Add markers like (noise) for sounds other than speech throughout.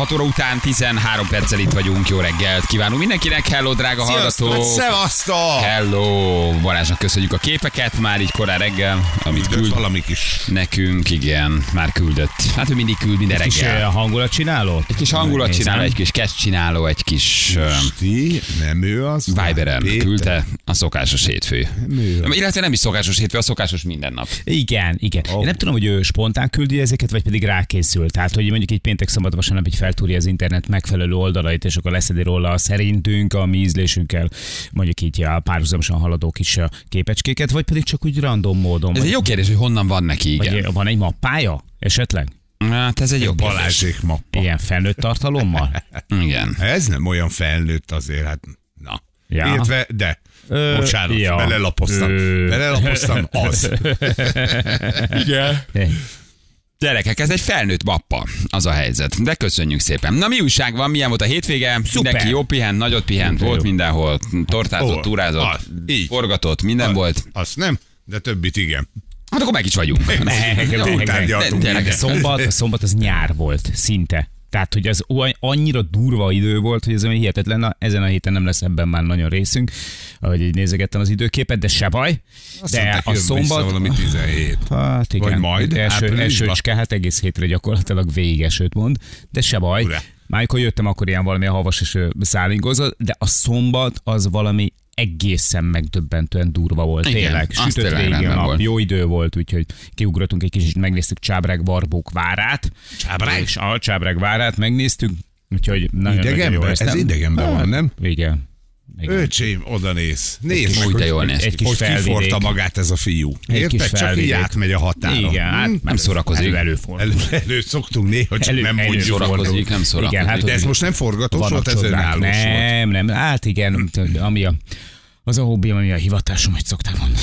6 óra után 13 perccel itt vagyunk. Jó reggelt kívánunk mindenkinek. Hello, drága hallgatók. Szevasztok! Hello! Balázsnak köszönjük a képeket, már így korán reggel, amit Küld küld valami kis nekünk, igen, már küldött. Hát ő mindig küld minden Kis reggel. uh, hangulatcsináló? Egy kis hangulat Nézem. csinál, egy kis kezd csináló, egy kis uh, ti, nem ő az. Viberen küldte a szokásos hétfő. az? Illetve nem is szokásos hétfő, a szokásos mindennap. Igen, igen. Oh. Én nem tudom, hogy ő spontán küldi ezeket, vagy pedig rákészül. Tehát, hogy mondjuk egy péntek, szombat, vasárnap így feltúrja az internet megfelelő oldalait, és akkor leszedi róla a szerintünk, a mi ízlésünkkel, mondjuk így a párhuzamosan haladó kis képecskéket, vagy pedig csak úgy random módon. Ez vagy, egy jó kérdés, hogy honnan van neki, igen. vagy van egy mappája esetleg? Hát ez egy jó. Balázsék mappa. Ilyen felnőtt tartalommal? (laughs) Igen. Ez nem olyan felnőtt azért, hát na. Ja. Illetve, de. Ö, Bocsánat, ja. belelapoztam. Ö. Belelapoztam, az. (laughs) Igen. Gyerekek, ez egy felnőtt mappa, az a helyzet. De köszönjük szépen. Na mi újság van, milyen volt a hétvége? Mindenki jó pihent, nagyot pihent, volt mindenhol, tortázott, Ó, túrázott, az, így. forgatott, minden volt. Azt nem, de többit igen. Hát akkor meg is vagyunk. Meg, meg, Jó, meg, tárgyaltunk. de- de- A szombat, a szombat az nyár volt, szinte. Tehát, hogy olyan- annyira durva idő volt, hogy ez hihetetlen, na, ezen a héten nem lesz ebben már nagyon részünk, ahogy így nézegettem az időképet, de se baj. Azt de a szombat... valami 17. Hát igen, Vagy majd, első, elsőcske, hát egész hétre gyakorlatilag végig esőt mond, de se baj. Ure. Már amikor jöttem, akkor ilyen valami havas és szállingozott, de a szombat az valami egészen megdöbbentően durva volt, Igen, tényleg. Sütött végig a nap, volt. jó idő volt, úgyhogy kiugrottunk egy kicsit, megnéztük Csábrág Barbók várát. Csábrág? És a Csábrág várát megnéztük, úgyhogy nagyon, nagyon jó Idegenben? Ez nem- idegenben van, nem? Igen. Igen. Öcsém, oda néz. Nézd meg, hogy, jól néz egy ki. kis felvidék. kiforta magát ez a fiú. Érted? Csak így átmegy a határon. Igen, hát Hm? Nem szórakozik. Elő, előfordul. Elő, elő szoktunk néha, csak Elő- nem elő mondjuk. Szórakozik, nem szórakozik. Igen, hát De ez most nem forgatós volt, ez önállós volt. Nem, nem, hát igen, ami a, az a hobbi, ami a hivatásom, hogy szokták mondani.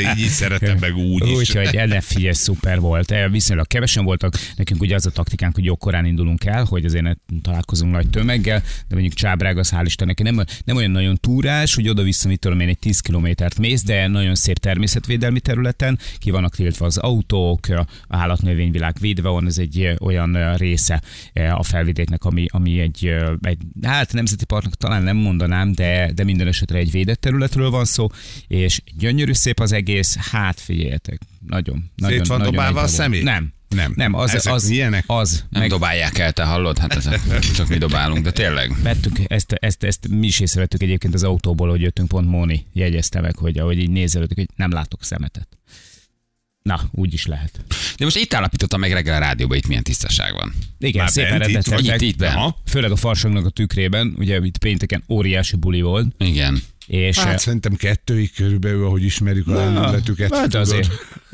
(laughs) így, így szeretem meg úgy is. Úgyhogy ennek figyelj, szuper volt. Eh, Viszonylag kevesen voltak. Nekünk ugye az a taktikánk, hogy jókorán indulunk el, hogy azért ne találkozunk nagy tömeggel, de mondjuk Csábrág az hál' Istennek nem, nem olyan nagyon túrás, hogy oda-vissza, mit tudom én, egy 10 kilométert mész, de nagyon szép természetvédelmi területen, ki vannak tiltva az autók, állatnövényvilág védve van, ez egy eh, olyan eh, része a felvidéknek, ami, ami egy, egy, hát nemzeti parknak talán nem mondanám, de, de minden esetre egy védett területről van szó, és gyönyörű szép az egész, hát figyeljetek, nagyon, nagyon, van nagyon dobálva a szemét? Nem. Nem. Nem, az, Ezek az, milyenek? az, Nem meg dobálják el, te hallod? Hát ez (laughs) csak mi dobálunk, de tényleg. vettük, ezt, ezt, ezt, mi is észrevettük egyébként az autóból, hogy jöttünk, pont Móni jegyezte meg, hogy ahogy így nézelődök, hogy nem látok szemetet. Na, úgy is lehet. De most itt állapítottam meg reggel a rádióban, itt milyen tisztaság van. Igen, Már szépen bent itt. Itt, itt. Főleg a farsangnak a tükrében, ugye itt pénteken óriási buli volt, Igen. és Hát szerintem kettőig körülbelül, ahogy ismerjük a lendületüket. Hát tudod. azért.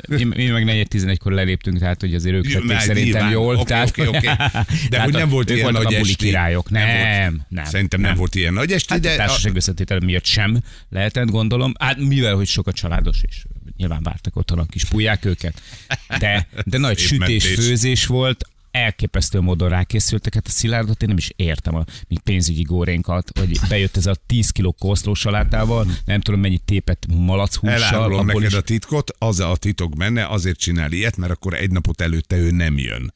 Mi, mi meg 4 kor leléptünk, tehát hogy azért ők tették szerintem nyilván. jól. Oké, tehát, oké, oké. (laughs) De hogy nem volt ilyen nagy a buli királyok. Nem, Nem. Szerintem nem volt ilyen nagy esti, Hát a de társaság összetétel miatt sem lehetett, gondolom. Hát mivel, hogy sok a családos, és nyilván vártak otthon a kis pulyák őket. De, de nagy Szép sütés, mentés. főzés volt, elképesztő módon rákészültek. Hát a szilárdot én nem is értem, a mi pénzügyi górénkat, hogy bejött ez a 10 kiló koszló salátával, nem tudom mennyi tépet malachússal. elárulom neked is- a titkot, az a titok benne, azért csinál ilyet, mert akkor egy napot előtte ő nem jön.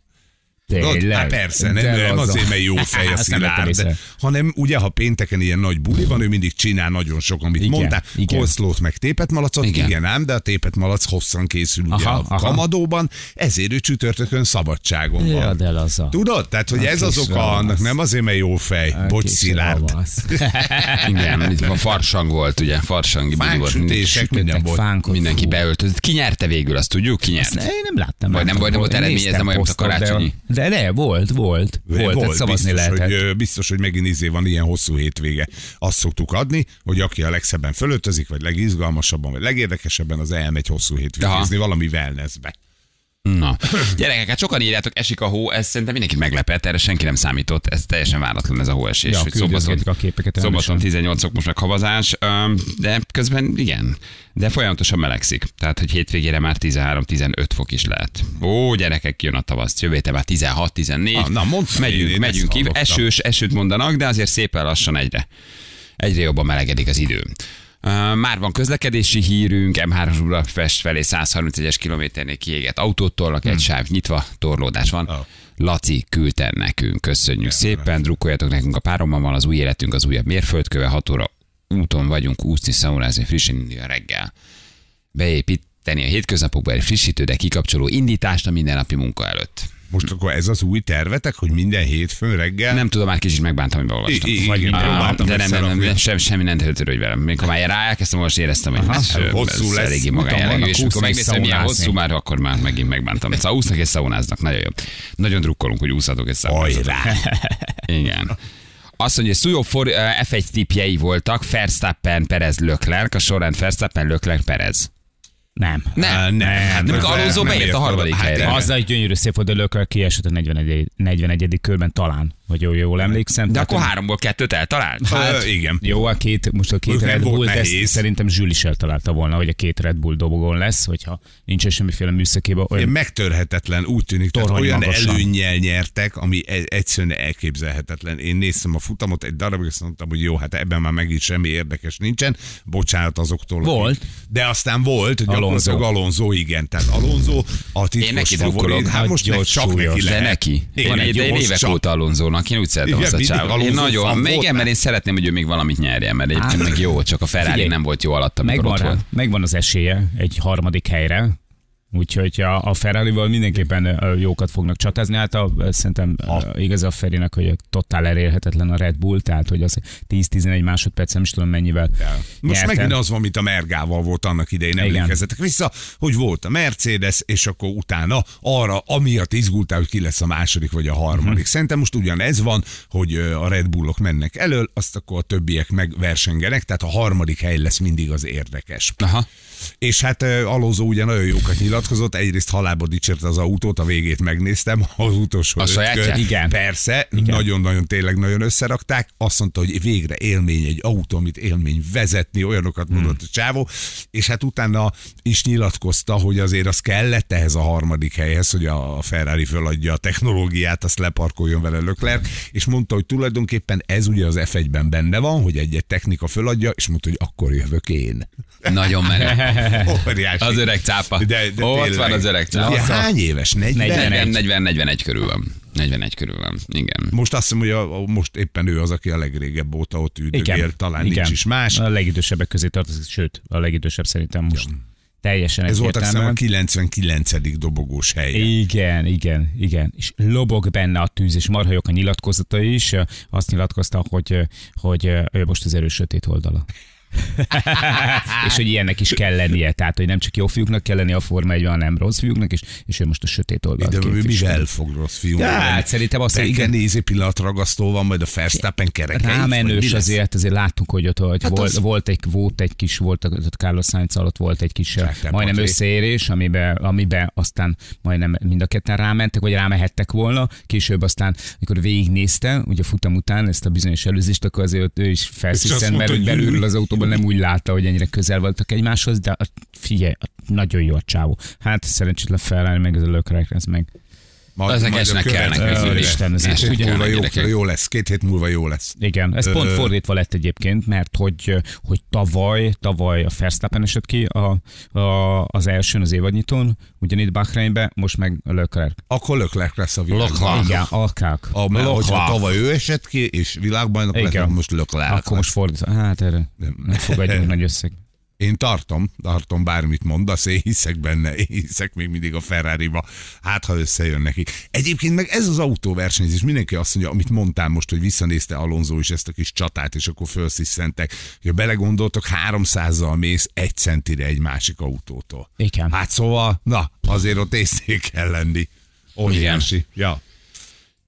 Tényleg. Hát persze, nem, nem azért, mert jó fej a szilárd, hanem ugye, ha pénteken ilyen nagy buli van, ő mindig csinál nagyon sok, amit Igen, mondtál, igen. koszlót meg tépet malacot, igen. Igen. ám, de a tépet malac hosszan készül ugye Aha, a aha. kamadóban, ezért ő csütörtökön szabadságon Ja, van. de laza. Tudod? Tehát, hogy A ez az oka annak, nem azért, mert jó fej. A Bocs, kis szilárd. (laughs) Igen, itt a farsang volt, ugye, farsangi buli volt. Fánksütések, minden volt. Mindenki beöltözött. Ki nyerte végül, azt tudjuk? Ki nyert? Ne, én nem láttam. Vagy nem volt- eredmény, ez nem olyan, mint a karácsonyi? De, ne, volt, volt. Volt, volt szavazni biztos, lehetett. hogy, biztos, hogy megint izé van ilyen hosszú hétvége. Azt szoktuk adni, hogy aki a legszebben fölöltözik, vagy legizgalmasabban, vagy legérdekesebben, az elmegy hosszú hétvégezni valami wellnessbe. Na, gyerekek, hát sokan írjátok, esik a hó, ez szerintem mindenkit meglepett, erre senki nem számított, ez teljesen váratlan ez a hóesés. Ja, hogy szombaton, a képeket szombaton rendesen. 18 fok most meg havazás, de közben igen, de folyamatosan melegszik. Tehát, hogy hétvégére már 13-15 fok is lehet. Ó, gyerekek, kijön a tavasz, jövő már 16-14. Ah, na, mondd megyünk, én megyünk ki, esős, esőt mondanak, de azért szépen lassan egyre, egyre jobban melegedik az idő. Már van közlekedési hírünk, M3 Budapest felé 131-es kilométernél kiégett autót tolnak, egy sáv nyitva, torlódás van. Hmm. Oh. Laci küldte nekünk, köszönjük szépen, drukkoljatok nekünk a párommal van az új életünk, az újabb mérföldköve, 6 óra úton vagyunk úszni, szaunázni, frissen indulni a reggel. Beépíteni a hétköznapokba egy frissítő, de kikapcsoló indítást a mindennapi munka előtt. Most akkor ez az új tervetek, hogy minden hétfőn reggel... Nem tudom, már kicsit megbántam, hogy olvastam. I- próbáltam de nem, nem, nem, nem, sem, semmi nem történt velem. Mikor már rá elkezdtem, most éreztem, hogy ez, hosszú lesz. eléggé vannak és mikor megnéztem, milyen szaunázni. hosszú már, akkor már megint megbántam. Szóval úsznak és szaunáznak, nagyon jó. Nagyon drukkolunk, hogy úszhatok és szaunázzatok. Hajrá! (laughs) Igen. Azt mondja, hogy Szujó for, eh, F1 tipjei voltak, Verstappen, Perez, Leclerc, a sorrend Verstappen, Leclerc, Perez. Nem. Nem, Á, nem, hát nem, nem, nem beért a harmadik Hát helyre. Az egy gyönyörű szép volt, de Lökler kiesett a 41. 41. körben talán, hogy jól, jól emlékszem. De Tehát, akkor háromból kettőt eltalált? Hát, igen. Jó, a két, most a két Red Bull, ezt nehéz. szerintem Zsül is eltalálta volna, hogy a két Red Bull dobogon lesz, hogyha nincs semmiféle műszakéba. Olyan, Megtörhetetlen, úgy tűnik, tehát olyan magasan. előnnyel nyertek, ami egyszerűen elképzelhetetlen. Én néztem a futamot egy darabig, azt mondtam, hogy jó, hát ebben már megint semmi érdekes nincsen. Bocsánat azoktól. Volt. akik- De aztán volt, Alonso. Alonso, igen. Tehát Alonso a titkos Én neki favorit. drukkolok. Hát most meg csak neki De lehet. neki. Igen, Van egy egy, de én évek óta Alonzónak, én úgy szeretem Igen, azt a csávot. Én nagyon, volt igen, mert én szeretném, hogy ő még valamit nyerjen, mert egyébként meg jó, csak a Ferrari Figyelj, nem volt jó alatt, amikor megvan, ott volt. megvan az esélye egy harmadik helyre, Úgyhogy a, a Ferrari-val mindenképpen jókat fognak csatázni. Hát a, szerintem a, igaz a Ferinek, hogy totál elérhetetlen a Red Bull, tehát hogy az 10-11 másodperc, nem is tudom mennyivel Most nyerte. megint az van, mint a Mergával volt annak idején, emlékezzetek vissza, hogy volt a Mercedes, és akkor utána arra, amiatt izgultál, hogy ki lesz a második vagy a harmadik. Uh-huh. Szerintem most ugyanez van, hogy a Red Bullok mennek elől, azt akkor a többiek megversengenek, tehát a harmadik hely lesz mindig az érdekes. Aha. És hát Alonso ugye nagyon jókat nyilatkozott, egyrészt halálba dicsérte az autót, a végét megnéztem, (laughs) az utolsó A sajátját? Igen. Persze, nagyon-nagyon tényleg nagyon összerakták. Azt mondta, hogy végre élmény egy autó, amit élmény vezetni, olyanokat mondott a csávó, és hát utána is nyilatkozta, hogy azért az kellett ehhez a harmadik helyhez, hogy a Ferrari föladja a technológiát, azt leparkoljon vele Leclerc, és mondta, hogy tulajdonképpen ez ugye az F1-ben benne van, hogy egy-egy technika föladja, és mondta, hogy akkor jövök én. Nagyon menő. (laughs) Óriási. Az öreg cápa. De, de Ott tényleg. van az öreg cápa. Ugye, hány éves? 40? 41. 40, 41 körül van. 41 körül van. Igen. Most azt hiszem, hogy a, a, most éppen ő az, aki a legrégebb óta ott üldögél, talán igen. nincs is más. A legidősebbek közé tartozik, sőt, a legidősebb szerintem most teljesen Ez volt azt hiszem a egyértelműen. 99. dobogós helye. Igen, igen, igen. És lobog benne a tűz, és marha jók a nyilatkozata is. Azt nyilatkozta, hogy, hogy ő most az erős sötét oldala. (laughs) és hogy ilyennek is kell lennie, tehát hogy nem csak jó fiúknak kell lennie a Forma 1 hanem rossz fiúknak is, és ő most a sötét oldalt De ő mivel fog rossz fiú? Ja, hát szerintem azt, hogy igen. nézi pillanatragasztó van, majd a Verstappen kerekei. Rámenős azért, azért láttuk, hogy ott hogy Hát volt, az- volt, egy, volt egy kis, volt ott Carlos Sainz alatt volt egy kis Traktor majdnem Patrik. összeérés, amiben, amiben aztán majdnem mind a ketten rámentek, vagy rámehettek volna. Később aztán, amikor végignézte, ugye a futam után ezt a bizonyos előzést, akkor azért ő is És azt felsziszen, mert mondta, hogy hogy autóban nem úgy látta, hogy ennyire közel voltak egymáshoz, de a- figyelj, a- nagyon jó a csávó. Hát szerencsétlen felállni meg ez a lökrek, ez meg. Majd, Ezek majd esnek végül. Isten, ez Két is hét ugye? múlva jó, jó lesz, két hét múlva jó lesz. Igen, ez Ö, pont fordítva lett egyébként, mert hogy, hogy tavaly, tavaly a Verstappen esett ki a, a, az elsőn az évadnyitón, ugyanitt Bahreinbe, most meg Leclerc. Akkor Leclerc lesz a világban. Igen, alkák. A, mert hogyha tavaly ő esett ki, és világbajnok lett, most Leclerc Akkor most fordítva. Hát erre nem fogadjunk nagy összeg. (laughs) Én tartom, tartom bármit mondasz, én hiszek benne, én hiszek még mindig a Ferrari-ba, hát ha összejön neki. Egyébként meg ez az autóversenyzés, mindenki azt mondja, amit mondtál most, hogy visszanézte Alonso is ezt a kis csatát, és akkor felsziszentek. Ha belegondoltok, 300-zal mész egy centire egy másik autótól. Igen. Hát szóval, na, azért ott észnél kell lenni. Óriási. Ja.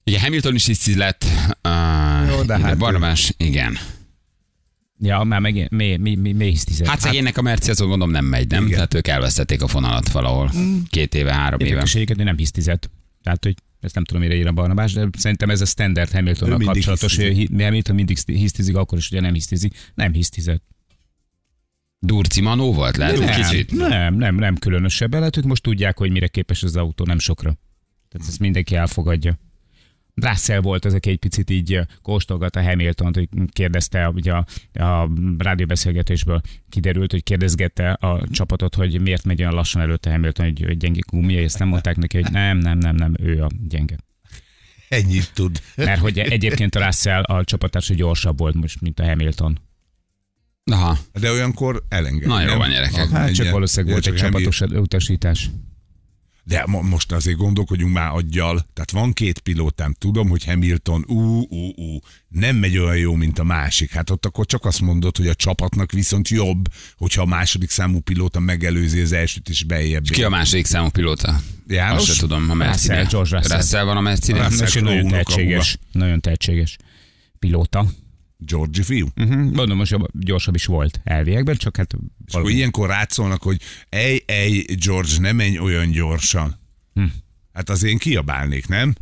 Igen, Hamilton is tiszti lett. Uh, Jó, de hát ő- Barnabás, igen. Ja, már megint mi, mi, mi, mi hisztizet. Hát szegénynek a Merci azon gondolom nem megy, nem? Igen. Tehát ők elvesztették a fonalat valahol. Két éve, három éve. Én nem hisztizet. Tehát, hogy ezt nem tudom, mire ír a Barnabás, de szerintem ez a standard Hamiltonnal kapcsolatos, hisztizik. hi- Hamilton mindig hisztizik, akkor is ugye nem hisztizik. Nem hisztizet. Durci Manó volt, lehet, Nem, kicsit. nem, nem, nem különösebb. Lehet, ők most tudják, hogy mire képes az autó, nem sokra. Tehát ezt mindenki elfogadja. Russell volt az, aki egy picit így kóstolgatta Hamilton-t, hogy kérdezte, ugye a, a rádióbeszélgetésből kiderült, hogy kérdezgette a csapatot, hogy miért megy olyan lassan előtte Hamilton, hogy, hogy gyenge gumia, és nem mondták neki, hogy nem, nem, nem, nem, ő a gyenge. Ennyit tud. Mert hogy egyébként a Russell a csapattársa gyorsabb volt most, mint a Hamilton. Aha. De olyankor elenged. Na jó van, gyerekek. A- Hát csak valószínűleg volt egy csapatos utasítás. De mo- most azért gondolkodjunk már aggyal. Tehát van két pilótám, tudom, hogy Hamilton, ú, ú, ú, nem megy olyan jó, mint a másik. Hát ott akkor csak azt mondod, hogy a csapatnak viszont jobb, hogyha a második számú pilóta megelőzi az elsőt és beljebb. Ki a második számú pilóta? János? Azt se tudom, a merci Russell, George Russell. Russell van a merci Russell. És nagyon tehetséges, nagyon tehetséges pilóta. Georgie fiú. Uh-huh. Mondom, most jobb- gyorsabb is volt elviekben, csak hát És akkor ilyenkor rátszólnak, hogy ej, ej, George, ne menj olyan gyorsan. Hm. Hát az én kiabálnék, nem?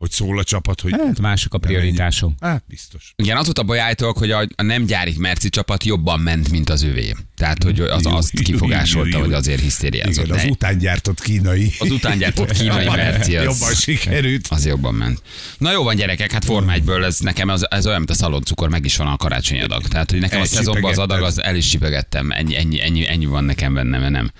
Hogy szól a csapat, hogy... hát mások a prioritások. Hát biztos. Igen, az volt a baj állítólag, hogy a, a nem gyári merci csapat jobban ment, mint az övé. Tehát, hogy az Jó, azt jó, kifogásolta, jó, jó. hogy azért hisztériázott. Igen, az Ne- után gyártott kínai. Az után gyártott kínai (laughs) merci az- Jobban sikerült. Az jobban ment. Na jó van gyerekek, hát Forma 1-ből ez nekem az, ez olyan, mint a szaloncukor, meg is van a karácsonyi adag. Tehát, hogy nekem a szezonban az adag, az el is csipegettem. Ennyi, ennyi, ennyi, ennyi van nekem benne, mert nem.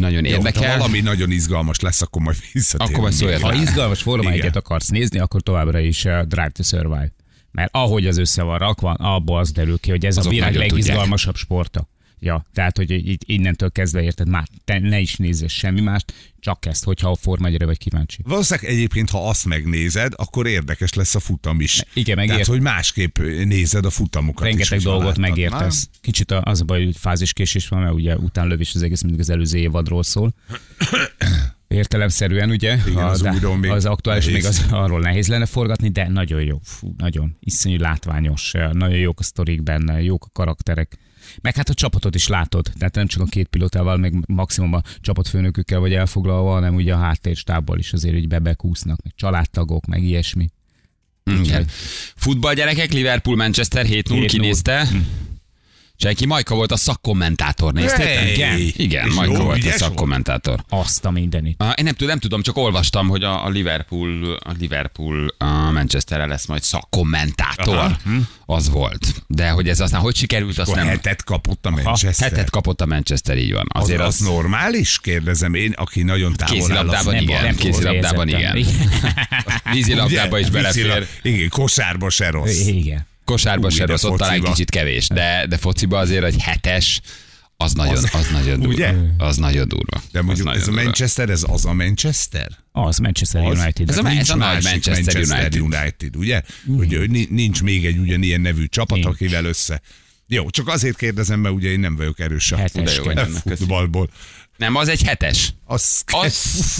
Nagyon Jó, ha érdekel. valami nagyon izgalmas lesz, akkor majd visszatérünk. Akkor majd szóljatok. Ha izgalmas. 1 akarsz nézni, akkor továbbra is uh, Drive to Survive. Mert ahogy az össze van rakva, abból az derül ki, hogy ez Azok a világ legizgalmasabb sporta. Ja, tehát, hogy így innentől kezdve érted, már te ne is nézzél semmi mást, csak ezt, hogyha a Forma 1 vagy kíváncsi. Valószínűleg egyébként, ha azt megnézed, akkor érdekes lesz a futam is. Igen, megért- Tehát, hogy másképp nézed a futamokat is, Rengeteg hogyha dolgot megértesz. Kicsit a- az a baj, hogy fáziskésés van, mert ugye utánlövés az egész mindig az előző évadról szól. (coughs) Értelemszerűen, ugye? Igen, az még az aktuális nehéz. még az, arról nehéz lenne forgatni, de nagyon jó. Fú, nagyon iszonyú látványos, nagyon jók a sztorik benne, jók a karakterek. Meg hát a csapatot is látod, tehát nem csak a két pilótával, meg maximum a csapatfőnökükkel vagy elfoglalva, hanem ugye a háttérstábbal is azért így bebekúsznak, meg családtagok, meg ilyesmi. Igen. Futball gyerekek, Liverpool, Manchester 7-0, 7-0. kinézte. Cseki Majka volt a szakkommentátor, néztétek? Hey! Igen, igen És Majka jó, volt a szakkommentátor. Azt a mindenit. Ah, Én nem tudom, nem tudom, csak olvastam, hogy a, a Liverpool, a Liverpool a Manchesterre lesz majd szakkommentátor. Aha. Az volt. De hogy ez aztán hogy sikerült, azt nem. hetet kapott a Manchester. Hetet kapott a Manchester, így van. az, Azért az, az, normális? Kérdezem én, aki nagyon távol áll a Kézilabdában futball- igen, kézilabdában igen. (laughs) Vízilabdában is belefér. Igen, kosárba se rossz. Igen. Kosárba Úgy, se rossz, ott talán kicsit kevés, de, de fociba azért egy hetes, az nagyon, az, nagyon durva. Ugye? Az nagyon durva. De Az mondjuk ez a durva. Manchester, ez az a Manchester? Az Manchester Az? United. Ez a- Nincs ez a nagy másik Manchester United. United, ugye? Hogy hogy ni- nincs még egy ugyanilyen nevű csapat, Nincs. akivel össze. Jó, csak azért kérdezem, mert ugye én nem vagyok erős a Hetes a futballból. Nem, az egy hetes. Az, Az,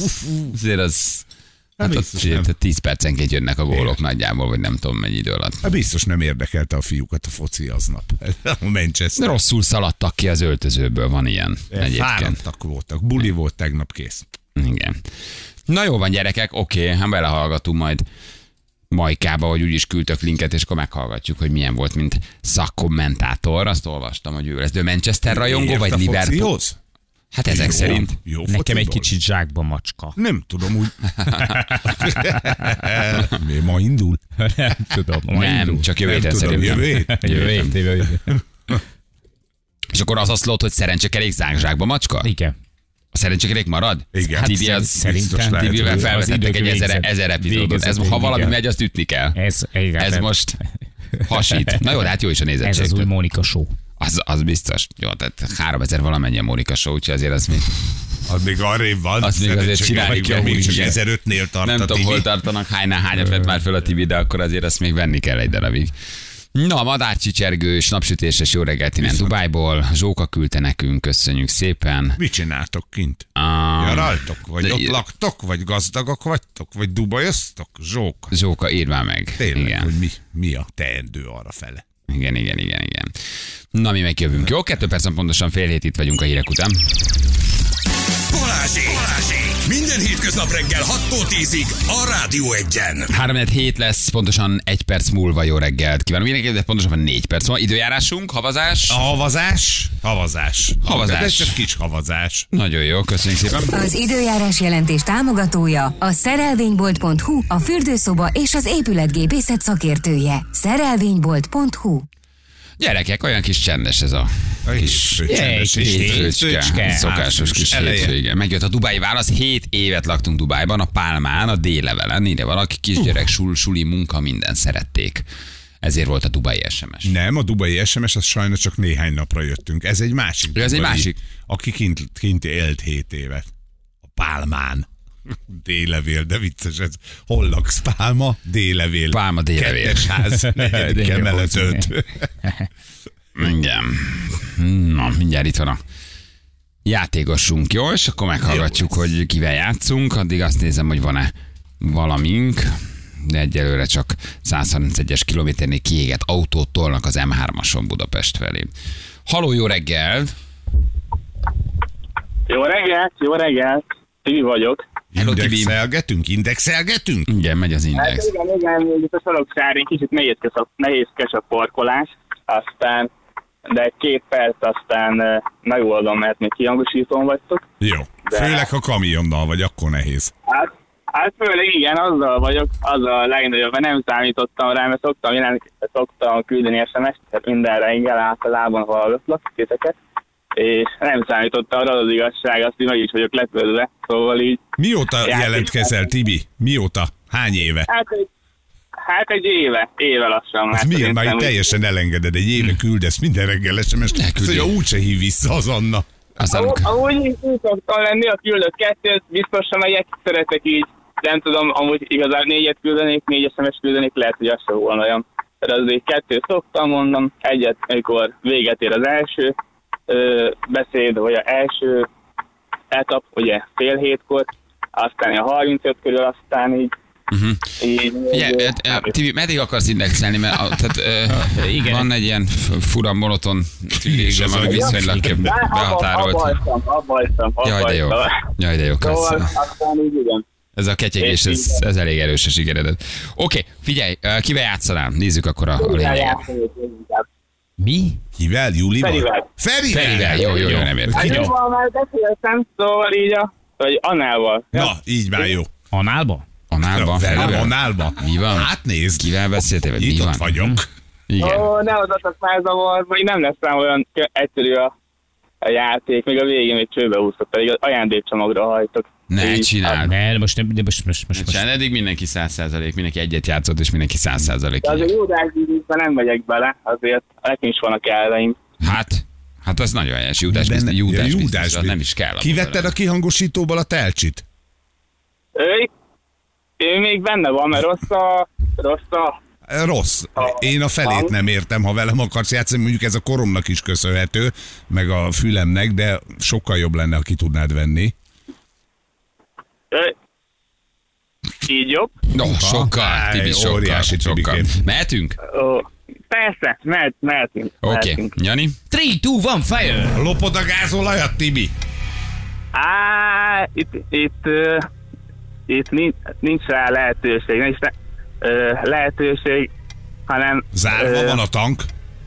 (laughs) azért az... Hát biztos nem. azért 10 percenként jönnek a gólok nagyjából, vagy nem tudom mennyi idő alatt. Hát biztos nem érdekelte a fiúkat a foci aznap. (laughs) A Manchester. Rosszul szaladtak ki az öltözőből, van ilyen. Fáradtak voltak. Buli volt tegnap kész. Igen. Na jó van gyerekek, oké, hát belehallgatunk majd Majkába, hogy úgyis küldtök linket, és akkor meghallgatjuk, hogy milyen volt, mint szakkommentátor. Azt olvastam, hogy ő lesz. De Manchester rajongó, Ért vagy Liverpool? focihoz? Hát ezek Jó, szerint. Jó Nekem egy fociból. kicsit zsákba macska. Nem tudom, úgy. (laughs) Mi ma indul? nem (laughs) tudom. majd Nem, indul. csak jövő héten szerintem. jövő? Jövő jövő. (laughs) És akkor az a szlót, hogy szerencsekerék zsákba macska? Igen. A szerencsekerék marad? Igen. Hát Tibi Hát az szerintem felvetettek az egy ezer, ezer epizódot. Ez, ha valami megy, azt ütni kell. Ez, igen, Ez most hasít. Na jó, hát jó is a Ez nézettség. az új Mónika show. Az, az biztos. Jó, tehát 3000 valamennyi a Mónika show, úgyhogy azért az még Az még arrébb van. Azt még azért csinálni kell, Még csak igen. 1005-nél tart nem tudom, hol tartanak, hánynál hányat vett már föl a Tibi, de akkor azért azt még venni kell egy darabig. Na, madárcsicsergős, napsütéses jó reggelt innen Dubájból. Zsóka küldte nekünk, köszönjük szépen. Mit csináltok kint? Um, Nyaraltok? Vagy de- ott laktok? Vagy gazdagok vagytok? Vagy dubajoztok? Zsók. Zsóka, írd már meg. Tényleg, Igen. hogy mi, mi a teendő arra fele? Igen, igen, igen, igen. Na, mi megjövünk. Jó, kettő percen pontosan fél hét itt vagyunk a hírek után. Balázsi! Balázsi! Minden hétköznap reggel 6-tól 10-ig a Rádió Egyen. 3 hét lesz, pontosan egy perc múlva jó reggelt kívánok mindenkinek, de pontosan négy perc van. Időjárásunk, havazás. A havazás? Havazás. Havazás. De ez csak kis havazás. Nagyon jó, köszönjük szépen. Az időjárás jelentés támogatója a szerelvénybolt.hu, a fürdőszoba és az épületgépészet szakértője. Szerelvénybolt.hu Gyerekek, olyan kis csendes ez a kis csendes hétfőcske. hétfőcske. Szokásos kis igen. Megjött a Dubai válasz, 7 évet laktunk Dubájban, a Pálmán, a délevelen, ide valaki kisgyerek, sul, suli, munka, minden szerették. Ezért volt a Dubai SMS. Nem, a dubai SMS, az sajnos csak néhány napra jöttünk. Ez egy másik. Ez egy másik. Aki kint, kint élt 7 évet. A Pálmán. Délevél, de vicces ez. Hol laksz? Pálma, Délevél. Pálma, Délevél. Kettes ház, (laughs) negyedik jó, emelet öt. (laughs) Igen. Na, mindjárt itt van a játékosunk, jó? És akkor meghallgatjuk, hogy kivel játszunk. Addig azt nézem, hogy van-e valamink. De egyelőre csak 131-es kilométernél kiégett autót tolnak az M3-ason Budapest felé. Haló, jó reggelt! Jó reggelt, jó reggelt. Tibi vagyok. Indexelgetünk, indexelgetünk. Igen, megy az Hát index. igen, igen, még itt a Soroksári kicsit nehézkes a, nehézkes a parkolás, aztán de két perc, aztán megoldom, mert még kihangosítón vagytok. Jó. De- Főleg, ha kamionnal vagy, akkor nehéz. Hát, hát főleg igen, azzal vagyok, azzal a legnagyobb, mert nem számítottam rá, mert szoktam, jelent, szoktam küldeni SMS-t, tehát minden reggel általában hallgatlak titeket, és nem számítottam arra az igazság, azt, hogy meg is vagyok lepődve, szóval így, Mióta Játék- jelentkezel, Tibi? Mióta? Hány éve? hát egy, hát egy éve, éve lassan. Ez már milyen? Már így teljesen elengeded. Egy éve küldesz minden reggel SMS-t. Mondja, úgyse hív vissza az Anna. Aztán Amúgy, amúgy így így szoktam lenni, a küldök kettőt, biztos sem megyek, szeretek így, nem tudom, amúgy igazán négyet küldenék, négy SMS küldenék, lehet, hogy az sem volna olyan. Tehát azért kettőt szoktam, mondom, egyet, amikor véget ér az első ö, beszéd, vagy az első etap, ugye fél hétkor, aztán a 35 körül, aztán így, Mhm. így Figyelj, Tibi, meddig akarsz indexelni? Mert a, tehát, Igen. (laughs) igen. van egy ilyen fura monoton tűrésem, az ami a- viszonylag behatárolt. Abba hagytam, abba hagytam, abba Jaj, de jó. Jaj, de jó, Szóval köszönöm. aztán így igen. Ez a ketyegés, ez, ez elég erős a sikeredet. Oké, figyelj, eh, kivel játszanál? Nézzük akkor a, a lényeget. Mi? Kivel? Júlival? Ferivel. Ferivel? Ferivel, jó, jó, jó, nem Hát értem. jóval már beszéltem, szóval így a, vagy Annával. Na, így már jó. Análba? A nálban, Velem Ferivel? a nálba. Mi van? Hát nézd, Kivel beszéltél, vagy mi van? ott vagyok. Igen. Ó, ne hozatok már zavarba, nem lesz rám olyan egyszerű a, a játék, még a végén még csőbe úszok, pedig az ajándékcsomagra hajtok. Ne csináld. Ne, most nem, de most, most, most, most. Csináld, eddig mindenki 100%, mindenki egyet játszott, és mindenki 100%. De azért jódásbizniszben nem megyek bele, azért nekem is vannak elveim. Hát, hát az nagyon helyes. Júdás biztos, Júdás Ja, biztos, Júdás az nem is kell. Kivetted a kihangosítóból a telcsit? Ő, ő még benne van, mert rossz a, rossz a Rossz. Én a felét nem értem, ha velem akarsz játszani, mondjuk ez a koromnak is köszönhető, meg a fülemnek, de sokkal jobb lenne, ha ki tudnád venni. Így jobb. No, sokkal, Tibi, sokkal, óriási sokkal. Mehetünk? Ó, persze, mehet, mehetünk. Oké. mehetünk. Jani? 3, 2, 1, fire! Lopod a gázolajat, Tibi? Á, itt, itt, ö, itt nincs, nincs rá lehetőség, nincs rá, ö, lehetőség, hanem... Zárva ö, van a tank?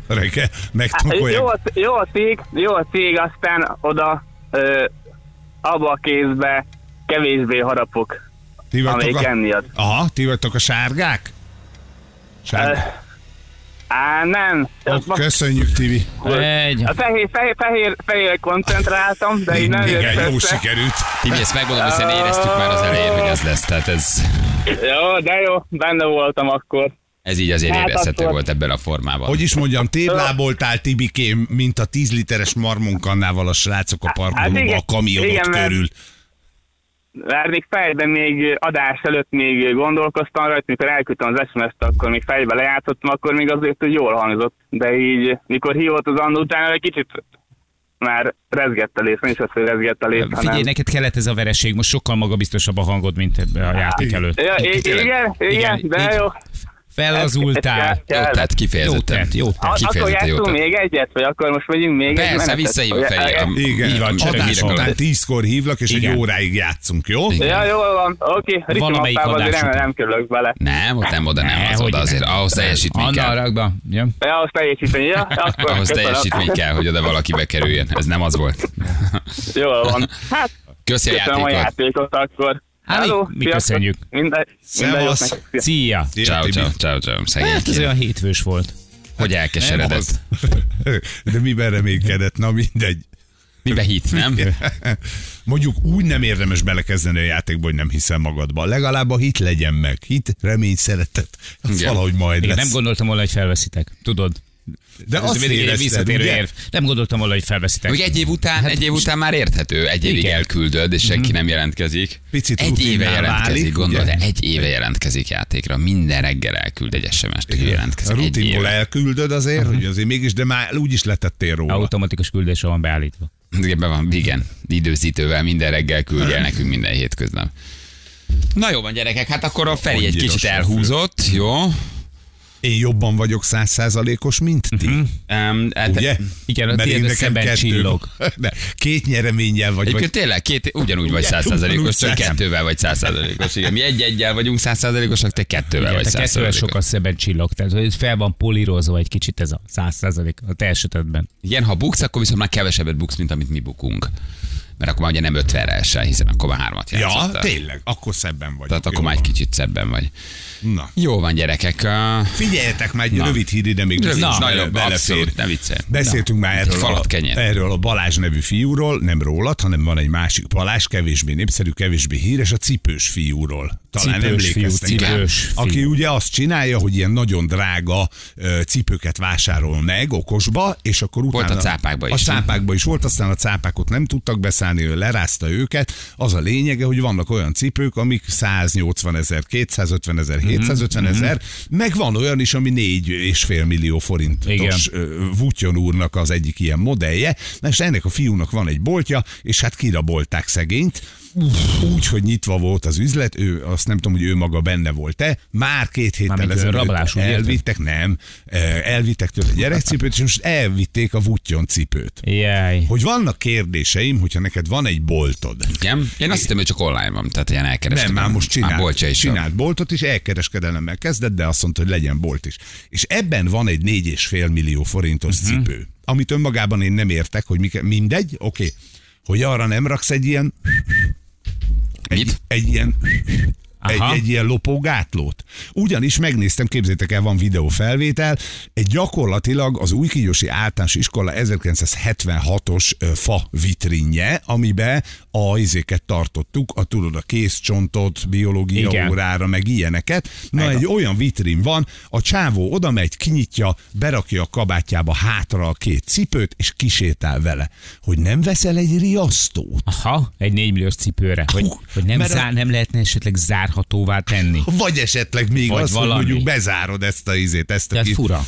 Á, megtankolják. jó, a- jó a cég, jó a cég, aztán oda ö, abba a kézbe kevésbé harapok, Ti amelyik a... emiatt. Aha, ti vagytok a sárgák? Sárgák. Á, nem. Ó, köszönjük, Tibi. Egy. a fehér, fehér, fehér, fehér koncentráltam, de így nem Igen, jó össze. sikerült. Tibi, ezt megmondom, hiszen éreztük már az elején, hogy ez lesz. Tehát ez, Jó, de jó, benne voltam akkor. ez így azért Hát érezhető akkor- volt ebben a formában. Hogy is mondjam, tébláboltál Tibikém, mint a 10 literes marmonkannával a srácok a parkolóba igen, a kamionot igen, körül. Mert még fejben még adás előtt még gondolkoztam rajta, mikor elküldtem az SMS-t, akkor még fejbe lejátszottam, akkor még azért, hogy jól hangzott. De így, mikor hívott az Andu utána, egy kicsit már rezgett a lész, nincs az, hogy rezgett a lész, Figyelj, hanem... neked kellett ez a vereség, most sokkal magabiztosabb a hangod, mint a játék előtt. Ja, igen, igen, Igen, de így- jó. Fellazultál. Kell- Jó kell. tett, Jó kifejezetten. tett, jó tett. Akkor Kifejezetten jó játszunk tett. még egyet, vagy akkor most megyünk még egy Persze, Feri. a- Igen, Így van, adás után tízkor hívlak, és Igen. egy óráig játszunk, jó? Ja, jól van, oké. Ricsi Valamelyik adás nem, után. nem kerülök bele. Nem, ott nem, oda nem, Ne, az oda azért, ahhoz teljesítmény Anna kell. rakba. Ja. Ahhoz teljesíteni, ja? (laughs) Ahhoz teljesítmény kell, hogy oda valaki bekerüljön. Ez nem az volt. Jól van. (laughs) Hát, Köszi a köszönöm a játékot akkor. Hát mi- Hello, mi sziasztok. köszönjük. Minden, Szevasz. Szia. Ciao, ciao, ciao, ciao. Hát ez olyan hétfős volt. Hogy elkeseredett. (laughs) De miben reménykedett? Na mindegy. Mibe hit, nem? Mondjuk úgy nem érdemes belekezdeni a játékba, hogy nem hiszel magadba. Legalább a hit legyen meg. Hit, remény, szeretet. Az Igen. valahogy majd Igen, lesz. nem gondoltam volna, hogy felveszitek. Tudod? De Ez azt mindig egy érezted, visszatérő ugye? érv. Nem gondoltam volna, hogy felveszitek. Hogy egy év után, egy év után már érthető. Egy évig Igen. elküldöd, és senki nem jelentkezik. Picit egy éve jelentkezik, válik, gondolod, ugye? de egy éve jelentkezik játékra. Minden reggel elküld egy SMS-t, hogy A jelentkezik. Egy rutinból elküldöd azért, hogy azért mégis, de már úgy is letettél róla. Automatikus küldésre van beállítva. Igen, be van, igen, időzítővel minden reggel küldje el nekünk minden hétköznap. Na jó van gyerekek, hát akkor a Feri egy kicsit elhúzott, jó? Én jobban vagyok százszázalékos, mint ti. Um, hát, Ugye? Igen, a Mert tiéd én nekem szemben kettő csillog. (laughs) De két nyereménnyel vagy. Egyébként vagy tényleg két, ugyanúgy vagy százszázalékos, csak kettővel vagy százszázalékos. Igen, mi egy-egyel vagyunk százszázalékosak, te kettővel Igen, vagy százszázalékos. sokkal szebben csillog. Tehát, hogy fel van polírozva egy kicsit ez a száz százalék a te esetedben. Igen, ha buksz, akkor viszont már kevesebbet buksz, mint amit mi bukunk. Mert akkor már ugye nem 50-re esel, hiszen akkor már hármat Ja, játszottál. tényleg, akkor szebben vagy. Tehát akkor már egy kicsit szebben vagy. Na. Jó van, gyerekek. Uh, Figyeljetek már egy Na. rövid hír ide még Rövid, na, jó, belefér. abszolút, ne viccelj. Beszéltünk már erről a, erről a Balázs nevű fiúról, nem rólad, hanem van egy másik Balázs, kevésbé népszerű, kevésbé híres, a cipős fiúról. Talán Cipős fiú, rá. cipős fiú. Aki ugye azt csinálja, hogy ilyen nagyon drága cipőket vásárol meg okosba, és akkor Volt utána... a cápákba A is. cápákba is volt, aztán a cápákot nem tudtak beszállni, ő lerázta őket. Az a lényege, hogy vannak olyan cipők, amik 180 ezer, 250 ezer, Mhm, 750 ezer, meg van olyan is, ami 4,5 millió forintos Igen. ö, Vutyon úrnak az egyik ilyen modellje, és ennek a fiúnak van egy boltja, és hát kirabolták szegényt, úgy, hogy nyitva volt az üzlet, ő azt nem tudom, hogy ő maga benne volt-e, már két héttel ezelőtt elvittek, nem, eh, elvittek tőle a gyerekcipőt, és most elvitték a Vutyon cipőt. Jaj. Hogy vannak kérdéseim, hogyha neked van egy boltod, Igen? Én azt hittem, hogy csak online van, tehát ilyen elkereskedelem. nem, már most Már csinált, boltja is van. csinált boltot, és elkereskedelemmel kezdett, de azt mondta, hogy legyen bolt is. És ebben van egy 4,5 millió forintos uh-huh. cipő, amit önmagában én nem értek, hogy mike, mindegy, oké, okay. hogy arra nem raksz egy ilyen egy, Mit? egy ilyen egy, Aha. egy ilyen lopógátlót. Ugyanis megnéztem, képzétek el, van videófelvétel, egy gyakorlatilag az Újkigyosi Általános Iskola 1976-os ö, fa vitrinje, amibe a izéket tartottuk, a tudod, a kézcsontot, biológia Igen. órára, meg ilyeneket. Na, egy olyan vitrin van, a csávó oda megy, kinyitja, berakja a kabátjába hátra a két cipőt, és kisétál vele. Hogy nem veszel egy riasztót? Aha, egy 4 milliós cipőre. Hogy, Hú, hogy nem, mert a- zár, nem lehetne esetleg zárhatóvá tenni. Vagy esetleg még Vagy az, hogy valami. mondjuk bezárod ezt a izét, ezt a Tehát kis, fura.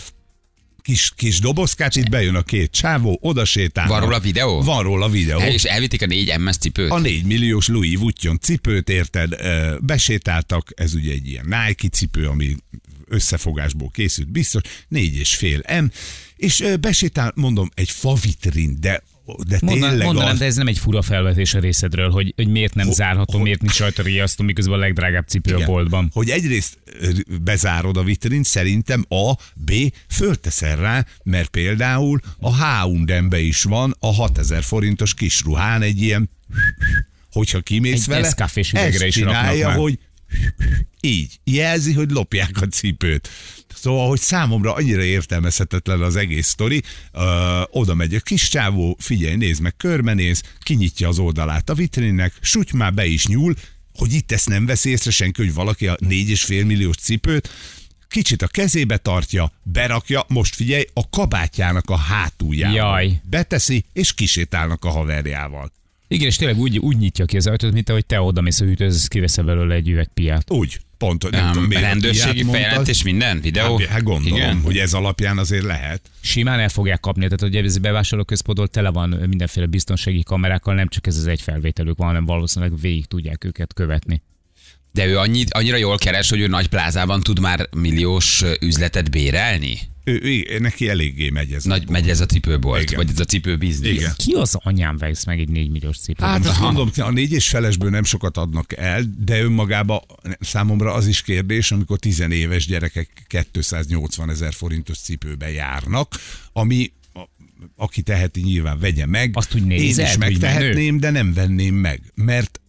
kis, kis dobozkát, itt bejön a két csávó, oda sétál. Van róla videó? Van róla videó. El, és elvitték a 4 MS cipőt? A 4 milliós Louis Vuitton cipőt, érted, besétáltak, ez ugye egy ilyen Nike cipő, ami összefogásból készült, biztos, négy és fél M, és besétál, mondom, egy favitrin, de, de Mondan, tényleg mondanám, az, de ez nem egy fura felvetés a részedről, hogy, hogy miért nem zárható, miért nincs rajta riasztó, miközben a legdrágább cipő a Igen. boltban. Hogy egyrészt bezárod a vitrint, szerintem A, B, fölteszel rá, mert például a H&M-be is van a 6000 forintos kis ruhán egy ilyen, hogyha kimész Egy vele, ezt is csinálja, hogy így, jelzi, hogy lopják a cipőt. Szóval, hogy számomra annyira értelmezhetetlen az egész sztori, ö, oda megy a kis csávó, figyelj, nézd meg, körbenéz, kinyitja az oldalát a vitrinnek, suty már be is nyúl, hogy itt ezt nem veszi észre senki, hogy valaki a 4,5 milliós cipőt, kicsit a kezébe tartja, berakja, most figyelj, a kabátjának a hátuljába. Jaj. Beteszi, és kisétálnak a haverjával. Igen, és tényleg úgy, úgy nyitja ki az ajtót, mint ahogy te oda mész a hűtőhöz, kiveszel belőle egy üveg piát. Úgy, pont, nem Um, tudom, miért rendőrségi feljelentés, minden? Videó? Hát, hát gondolom, Igen? hogy ez alapján azért lehet. Simán el fogják kapni, tehát hogy ez a bevásárlóközpontból tele van mindenféle biztonsági kamerákkal, nem csak ez az egy felvételük van, hanem valószínűleg végig tudják őket követni. De ő annyi, annyira jól keres, hogy ő nagy plázában tud már milliós üzletet bérelni? Ő, ő, neki eléggé megy ez. Nagy megy ez a cipőbolt, Igen. vagy ez a cipőbiznisz. Igen. Ki az anyám vesz meg egy 4 milliós cipőt? Hát azt mondom, a négy és felesből nem sokat adnak el, de önmagában számomra az is kérdés, amikor tizenéves gyerekek 280 ezer forintos cipőbe járnak, ami aki teheti, nyilván vegye meg. Azt úgy Én nézed, is hogy megtehetném, de nem venném meg, mert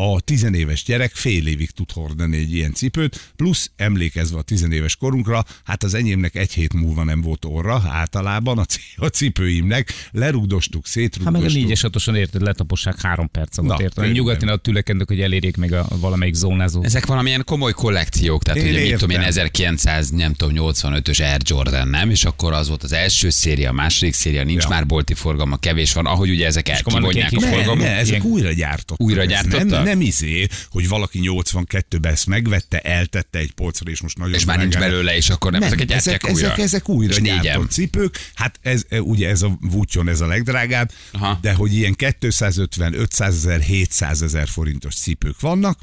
a tizenéves gyerek fél évig tud hordani egy ilyen cipőt, plusz emlékezve a tizenéves korunkra, hát az enyémnek egy hét múlva nem volt orra, általában a, ci- a cipőimnek, lerugdostuk, Hát meg a szétrugdostuk. négyes hatoson érted, letapossák három perc alatt, Na, érted? Nyugatin a tülekednek, hogy elérjék meg a valamelyik zónázó. Ezek valamilyen komoly kollekciók, tehát Én ugye mit tudom én, értem. 1900, nem tudom, 85-ös Air Jordan, nem? És akkor az volt az első széria, a második széria, nincs Ja. már bolti forgalma, kevés van, ahogy ugye ezek elkivonják a forgalmat. ne, ezek Ilyen- újra gyártottak. Újra gyártottak? Nem, nem izé, hogy valaki 82-ben ezt megvette, eltette egy polcra, és most nagyon És már nincs belőle, és akkor nem, nem, ezek, újra. ezek, ezek újra És gyártott cipők. Hát ez, e, ugye ez a Vutyon ez a legdrágább, Aha. de hogy ilyen 250, 500 ezer, 700 ezer forintos cipők vannak,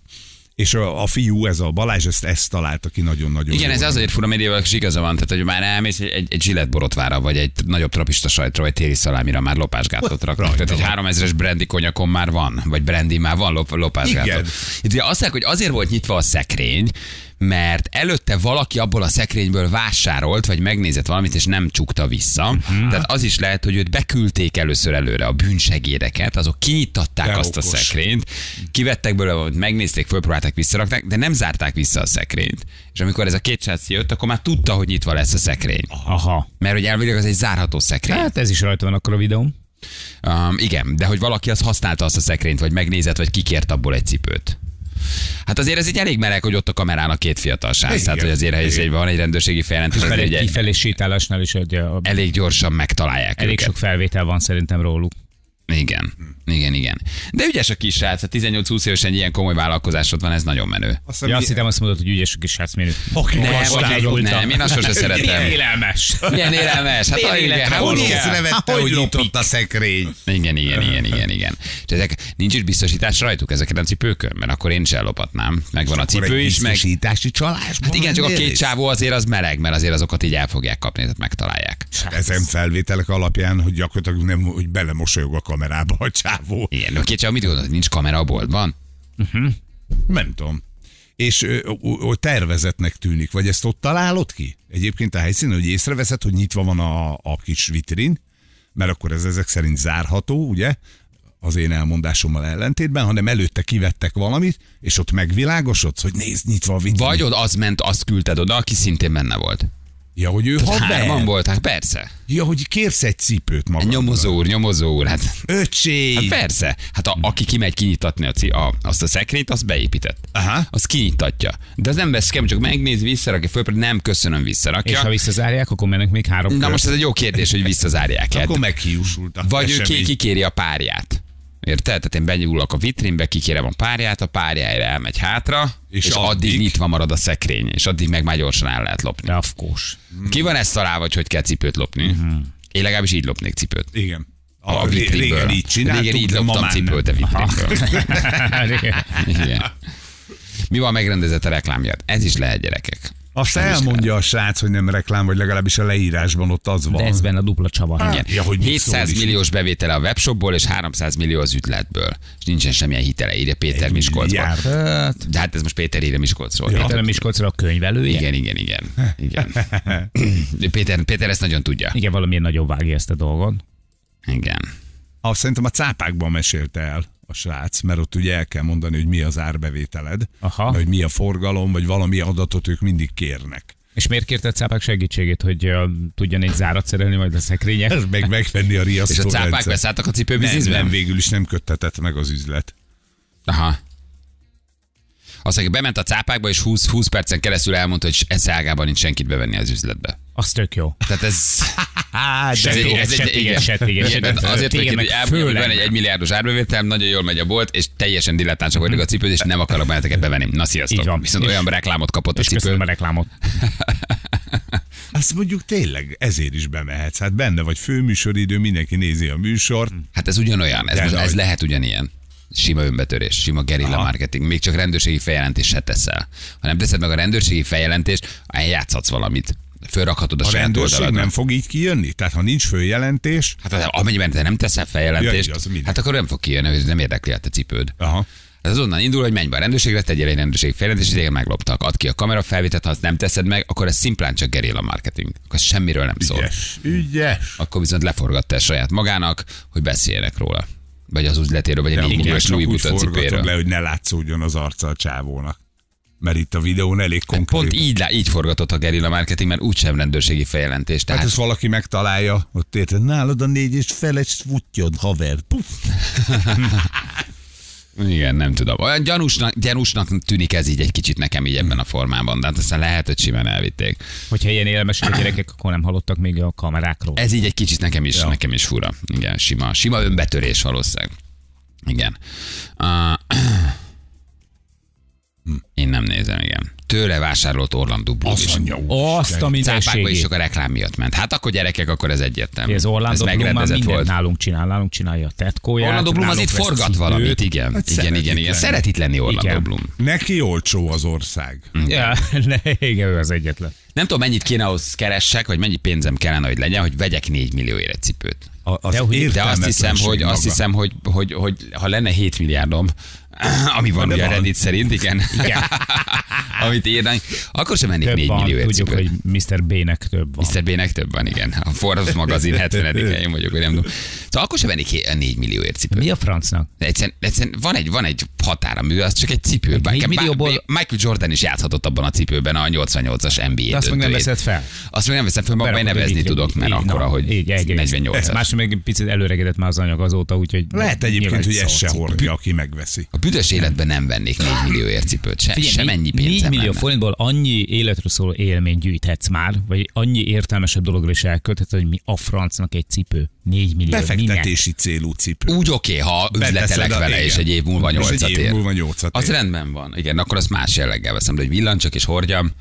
és a, a fiú, ez a Balázs, ezt, ezt találta ki nagyon-nagyon Igen, ez azért fura médiával is igaza van, tehát hogy már elmész egy, egy, egy zsillet borotvára, vagy egy nagyobb trapista sajtra, vagy téli szalámira már lopásgátot raknak. Tehát egy van. 3000-es brandy konyakon már van, vagy brandy már van lop, lopásgátot. Igen. Itt ugye azt mondják, hogy azért volt nyitva a szekrény, mert előtte valaki abból a szekrényből vásárolt, vagy megnézett valamit, és nem csukta vissza. Mhm. Tehát az is lehet, hogy őt beküldték először előre a bűnsegédeket, azok kinyitották De azt a okos. szekrényt, kivettek belőle, megnézték, fölpróbálták, visszarakták, de nem zárták vissza a szekrényt. És amikor ez a két srác jött, akkor már tudta, hogy nyitva lesz a szekrény. Aha. Mert hogy elvileg az egy zárható szekrény. Hát ez is rajta van akkor a videón. Um, igen, de hogy valaki az használta azt a szekrényt, vagy megnézett, vagy kikért abból egy cipőt. Hát azért ez egy elég meleg, hogy ott a kamerán a két fiatal srác. Tehát, hogy azért, egy, van egy rendőrségi feljelentés, Fel azért egy kifelé sétálásnál is egy, a, elég gyorsan megtalálják elég őket. sok felvétel van szerintem róluk. Igen, igen, igen. De ügyes a kis srác, hát 18-20 évesen egy ilyen komoly vállalkozásod van, ez nagyon menő. Azt Ja, hiszem, azt hittem azt mondod, hogy ügyes a kis srácmérő. Aki Nem, kastányolta. vagy- nem, én azt sosem szeretem. élelmes. Milyen élelmes. Hát, Milyen igen, hát, úgy észrevette, Hogy nyitott a szekrény. Igen, igen, igen, igen, igen. És ezek nincs is biztosítás rajtuk ezeken a cipőkön, mert akkor én is ellopatnám. Megvan a Akkor cipő egy is, meg... biztosítási csalás. Hát igen, csak a két csávó. csávó azért az meleg, mert azért azokat így el fogják kapni, tehát megtalálják. Ezen felvételek alapján, hogy gyakorlatilag nem, hogy belemosolyog a kamerába a csávó. Igen, de a két csávó mit gondolod, nincs kamera a boltban? Nem tudom. És ö, ö, tervezetnek tűnik, vagy ezt ott találod ki? Egyébként a helyszínen, hogy észreveszed, hogy nyitva van a, a kis vitrin, mert akkor ez ezek szerint zárható, ugye? Az én elmondásommal ellentétben, hanem előtte kivettek valamit, és ott megvilágosodsz, hogy nézd, nyitva a vitrin. Vagy oda az ment, azt küldted oda, aki szintén benne volt. Ja, hogy ő Tehát ha hárman voltak, persze. Ja, hogy kérsz egy cipőt magadra. Nyomozó úr, nyomozó úr, hát, Öcsé! hát persze. Hát a, aki kimegy kinyitatni a, ci- a, azt a szekrényt, azt beépített. Aha. Az kinyitatja. De az nem vesz ki, csak megnéz, visszarakja föl, nem köszönöm, visszarakja. És ha visszazárják, akkor mennek még három Na kört. most ez egy jó kérdés, hogy visszazárják. Akkor meghiúsult a Vagy ő ki, esemény. kikéri a párját. Érted? Tehát én benyúlok a vitrínbe, kikérem a párját, a párjára elmegy hátra, és, És addig, addig? nyitva marad a szekrény, és addig meg már gyorsan el lehet lopni. De afkós. Ki van ezt találva, hogy hogy kell cipőt lopni? Én legalábbis így lopnék cipőt. Igen. A, A, vitrínből. régen így csináltuk, Régen így loptam cipőt a vitrínből. (laughs) Igen. Mi van megrendezett a reklámját? Ez is lehet gyerekek. Azt Nem elmondja a srác, hogy nem reklám, vagy legalábbis a leírásban ott az van. De ez benne a dupla csava. Igen. Ja, hogy mit 700 szól is. milliós bevétele a webshopból, és 300 millió az ütletből. És nincsen semmilyen hitele, írja Péter milliárd. Hát, De hát ez most Péter írja Miskolcról. Péter Ja. Miskolcra a könyvelője. Igen, igen, igen. igen. (laughs) Péter, Péter ezt nagyon tudja. Igen, valamilyen nagyon vágja ezt a dolgot. Igen. Azt szerintem a cápákban mesélte el a srác, mert ott ugye el kell mondani, hogy mi az árbevételed, Aha. vagy mi a forgalom, vagy valami adatot ők mindig kérnek. És miért kérte a cápák segítségét, hogy uh, tudjon egy zárat szerelni majd a szekrények? Ez meg megvenni a És riasztó a cápák rendszer. beszálltak a nem, cipőbizniszbe? nem, végül is nem köttetett meg az üzlet. Aha. Azt mondja, bement a cápákba, és 20, 20 percen keresztül elmondta, hogy eszágában nincs senkit bevenni az üzletbe. Az tök jó. Tehát ez... (laughs) Á, Ez ez egy- igen. Igen. Azért, hogy van egy egymilliárdos árbevétel, nagyon jól megy a bolt, és teljesen dilettánsak vagyok a cipőt, és nem akarok benneteket bevenni. Na sziasztok. Van. Viszont És- olyan reklámot kapott a És köszönöm cipő. a reklámot. (laughs) Azt mondjuk tényleg ezért is bemehetsz. Hát benne vagy főműsoridő, mindenki nézi a műsort. Hát ez ugyanolyan, ez, most, ez lehet ugyanilyen. Sima önbetörés, sima gerilla marketing. Még csak rendőrségi feljelentést se teszel. Ha nem teszed meg a rendőrségi feljelentést, játszhatsz valamit. Fölrakhatod a, A saját rendőrség oldaladra. nem fog így kijönni? Tehát ha nincs följelentés, Hát amennyiben te nem teszel feljelentést, Ja, az hát akkor nem fog kijönni, nem érdekli a te cipőd. aha. Ez az onnan indul, hogy menj be a rendőrségre, tegyél egy rendőrség feljelentést, és megloptak. Add ki a kamera felvételt, ha azt nem teszed meg, akkor ez szimplán csak gerilla marketing. Akkor ez semmiről nem szól. Ügyes, ügyes. Akkor viszont leforgatta saját magának, hogy beszéljenek róla. Vagy az üzletéről, vagy egy 4 akkor milliós Louis Vuitton cipéről. le, hogy ne látszódjon az arca a csávónak. Mert itt a videón elég konkrét. Pont így, így forgatott a gerilla marketing, mert úgysem rendőrségi feljelentés. Hát Tehát ezt valaki megtalálja, ott érted, nálad a négy és feles futjon, haver. Puff. (laughs) Igen, nem tudom. Olyan gyanúsnak, gyanúsnak tűnik ez így egy kicsit nekem így ebben a formában, de hát aztán lehet, hogy simán elvitték. Hogyha ilyen élmesek a gyerekek, akkor nem hallottak még a kamerákról. Ez így egy kicsit nekem is, Ja. nekem is fura. Igen, sima, sima önbetörés valószínűleg. Igen. Uh, (clears throat) én nem nézem, igen. Tőle vásárolt Orlando Bloom is. Azt a Cápákba is csak a reklám miatt ment. Hát akkor gyerekek, akkor ez egyértelmű. Ez Orlando ez Bloom már mindent volt. nálunk csinál, nálunk csinálja a tetkóját. Orlando Bloom az nálunk itt vesz forgat cipőt. valamit, igen. Hát igen, igen, igen. Szeret itt lenni Orlando Igen. Bloom. Neki olcsó az ország. Ja, (laughs) ne, igen, ő az egyetlen. Nem tudom, mennyit kéne ahhoz keressek, vagy mennyi pénzem kellene, hogy legyen, hogy vegyek 4 millióért egy cipőt. A, az De hogy- De azt hiszem, hogy, azt maga. hiszem hogy, hogy, hogy, ha lenne 7 milliárdom, (coughs) ami van De ugye a van. Reddit szerint, igen, Igen. (coughs) amit írnánk, akkor sem mennék Több 4 van, millióért tudjuk, cipőt. hogy Mr. B-nek több van. Mr. B-nek több van, igen. A Forbes magazin 70 én vagyok, hogy nem tudom. Szóval akkor sem vennék 4 millióért cipőt. Mi a francnak? Egyszerűen, egyszerűen van, egy, van egy határa mű, az csak egy cipő. Egy Bár- millióból- Michael Jordan is játszhatott abban a cipőben a 88-as NBA De azt meg nem veszed fel. Azt még nem veszem fel, majd Berakod nevezni egy- tudok, mert így, akkor, na, hogy így, egész. 48 Más meg egy picit előregedett már az anyag azóta, úgyhogy... Lehet egyébként, hogy egy ez se hordja, aki megveszi. A büdös életben nem vennék 4 millióért cipőt, se, Figyelj, sem négy- ennyi 4 pénzem millió lenne. forintból annyi életről szóló élmény gyűjthetsz már, vagy annyi értelmesebb dologra is elkölthet, hogy mi a francnak egy cipő. 4 millió. minek? Befektetési célú cipő. Úgy oké, ha Beteszed üzletelek a- vele, igen. és egy év múlva És egy nyolcat év ér. múlva nyolcat Az ér. rendben van. Igen, akkor azt más jelleggel veszem, de hogy villancsak és hordjam,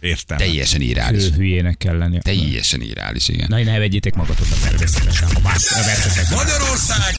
Értem. teljesen irális. Ő hülyének kell lenni. Teljesen irális, igen. Na, ne vegyétek magatoknak természetesen, ha vertetek. Magyarország